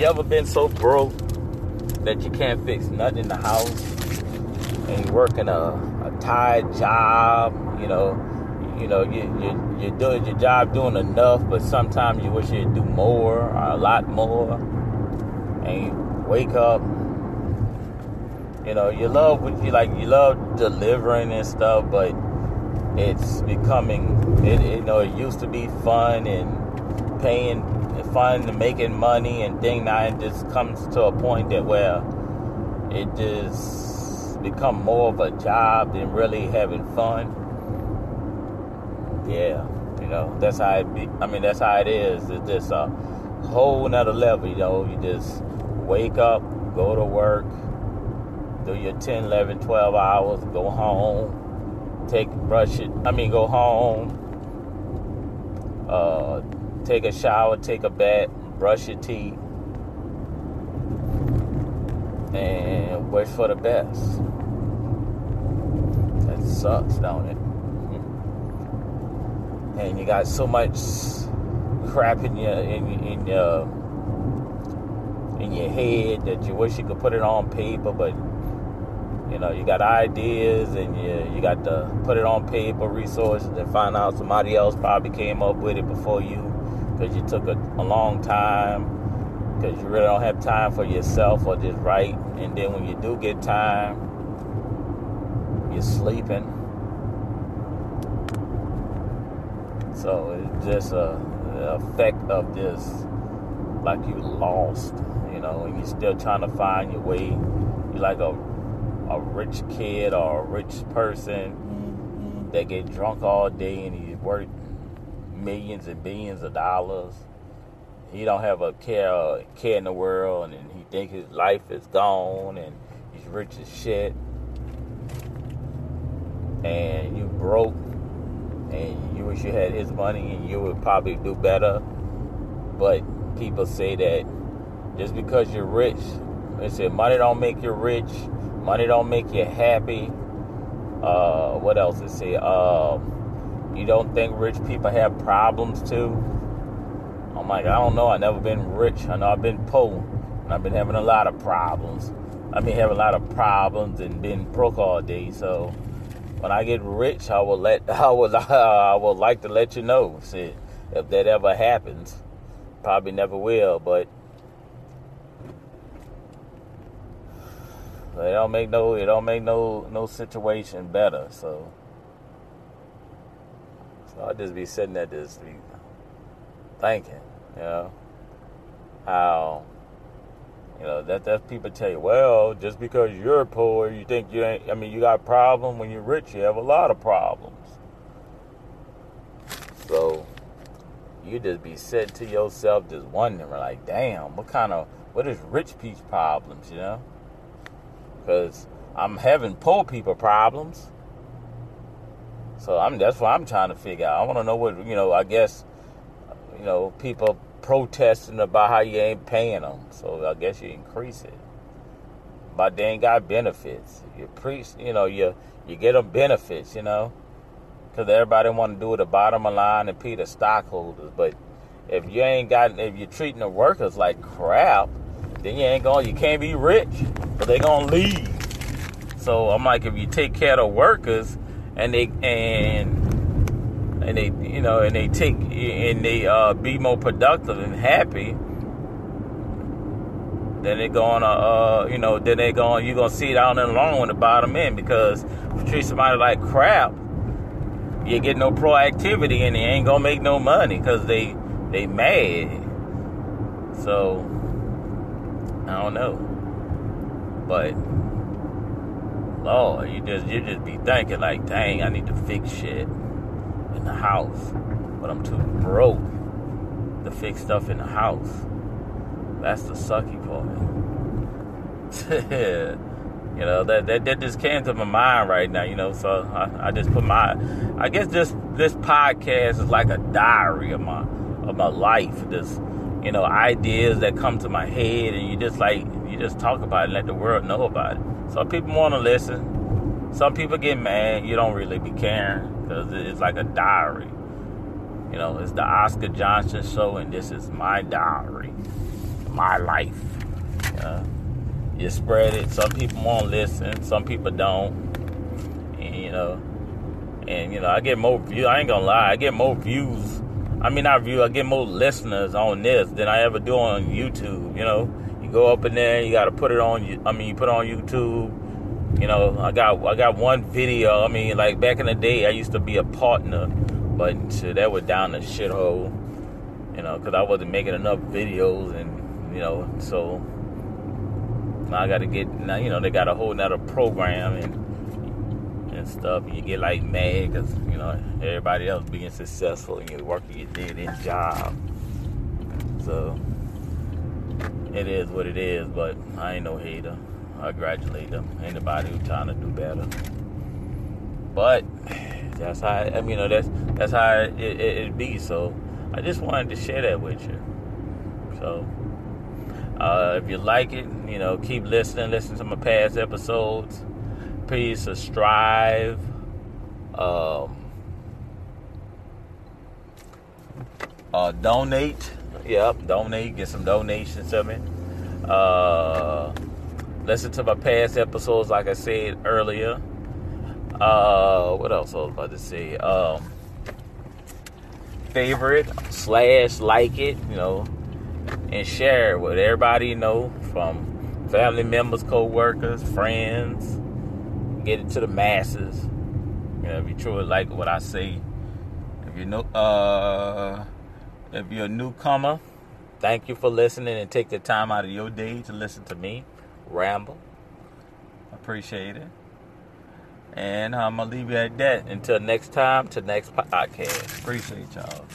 You ever been so broke that you can't fix nothing in the house, and you're working a, a tired job? You know, you know, you you you're doing your job doing enough, but sometimes you wish you'd do more or a lot more. And you wake up, you know, you love what you like. You love delivering and stuff, but it's becoming. It, you know, it used to be fun and paying fun and making money and thing. Now it just comes to a point that where it just become more of a job than really having fun. Yeah, you know, that's how it be. I mean, that's how it is. It's just a whole nother level, you know. You just wake up, go to work, do your 10, 11, 12 hours, go home, take, brush it. I mean, go home, uh, take a shower, take a bath, brush your teeth, and wish for the best. That sucks, don't it? And you got so much crap in your in, in your in your head that you wish you could put it on paper, but you know you got ideas and you you got to put it on paper, resources, and find out somebody else probably came up with it before you because you took a, a long time because you really don't have time for yourself or just write. And then when you do get time, you're sleeping. So it's just a, effect of this, like you lost, you know, and you're still trying to find your way. You're like a a rich kid or a rich person mm-hmm. that get drunk all day and he work millions and billions of dollars. He don't have a care care in the world, and he think his life is gone, and he's rich as shit. And you broke, and you wish you had his money, and you would probably do better. But people say that just because you're rich, they say money don't make you rich, money don't make you happy. Uh, what else they say? Um, you don't think rich people have problems too? I'm like, I don't know. I've never been rich. I know I've been poor. And I've been having a lot of problems. I've been having a lot of problems and been broke all day. So when I get rich, I will let I will I will like to let you know. See, if that ever happens, probably never will, but it don't make no it don't make no no situation better. So so I just be sitting there just be thinking, you know, how you know that that people tell you, well, just because you're poor, you think you ain't. I mean, you got a problem. When you're rich, you have a lot of problems. So you just be sitting to yourself, just wondering, like, damn, what kind of what is rich people's problems, you know? Because I'm having poor people problems. So I'm that's what I'm trying to figure out. I want to know what you know. I guess you know people protesting about how you ain't paying them. So I guess you increase it. But they ain't got benefits. You preach, you know, you you get them benefits, you know, because everybody want to do the bottom of line and pay the stockholders. But if you ain't got, if you're treating the workers like crap, then you ain't going. You can't be rich, but they gonna leave. So I'm like, if you take care of the workers and they and and they you know and they take and they uh, be more productive and happy then they're gonna uh, you know then they going you're gonna see it down in the long on the bottom end because if you treat somebody like crap you get no proactivity and they ain't gonna make no money because they they mad. So I don't know. But Lord, you just you just be thinking like, dang, I need to fix shit in the house, but I'm too broke to fix stuff in the house. That's the sucky part. you know that, that that just came to my mind right now. You know, so I, I just put my, I guess this this podcast is like a diary of my of my life. Just you know ideas that come to my head, and you just like you just talk about it and let the world know about it. So people want to listen. Some people get mad. You don't really be caring because it's like a diary. You know, it's the Oscar Johnson show, and this is my diary. my life. Uh, you spread it. Some people won't listen. Some people don't. And, you know, and you know, I get more views. I ain't gonna lie. I get more views. I mean, not views. I get more listeners on this than I ever do on YouTube. You know, you go up in there. You got to put it on. I mean, you put it on YouTube. You know, I got I got one video. I mean, like back in the day, I used to be a partner, but shit, that was down the shithole. You know, because I wasn't making enough videos, and you know, so now I got to get. Now you know, they got a whole nother program and and stuff. And you get like mad because you know everybody else being successful, and you're working your dead end job. So it is what it is. But I ain't no hater. I congratulate them. Anybody who trying to do better. But that's how I mean, you know, that's that's how it, it, it be. So I just wanted to share that with you. So uh, if you like it, you know, keep listening. Listen to my past episodes. Please subscribe. Um, uh, donate. Yep, donate. Get some donations to me. Uh, listen to my past episodes, like I said earlier. Uh, what else I was about to say? Um, favorite slash like it, you know, and share it with everybody you know, from family members, co-workers, friends. Get it to the masses. You know, if you truly like what I say. If you know, uh, if you're a newcomer, thank you for listening and take the time out of your day to listen to me ramble. Appreciate it. And I'm going to leave you at that until next time, to next podcast. Appreciate y'all.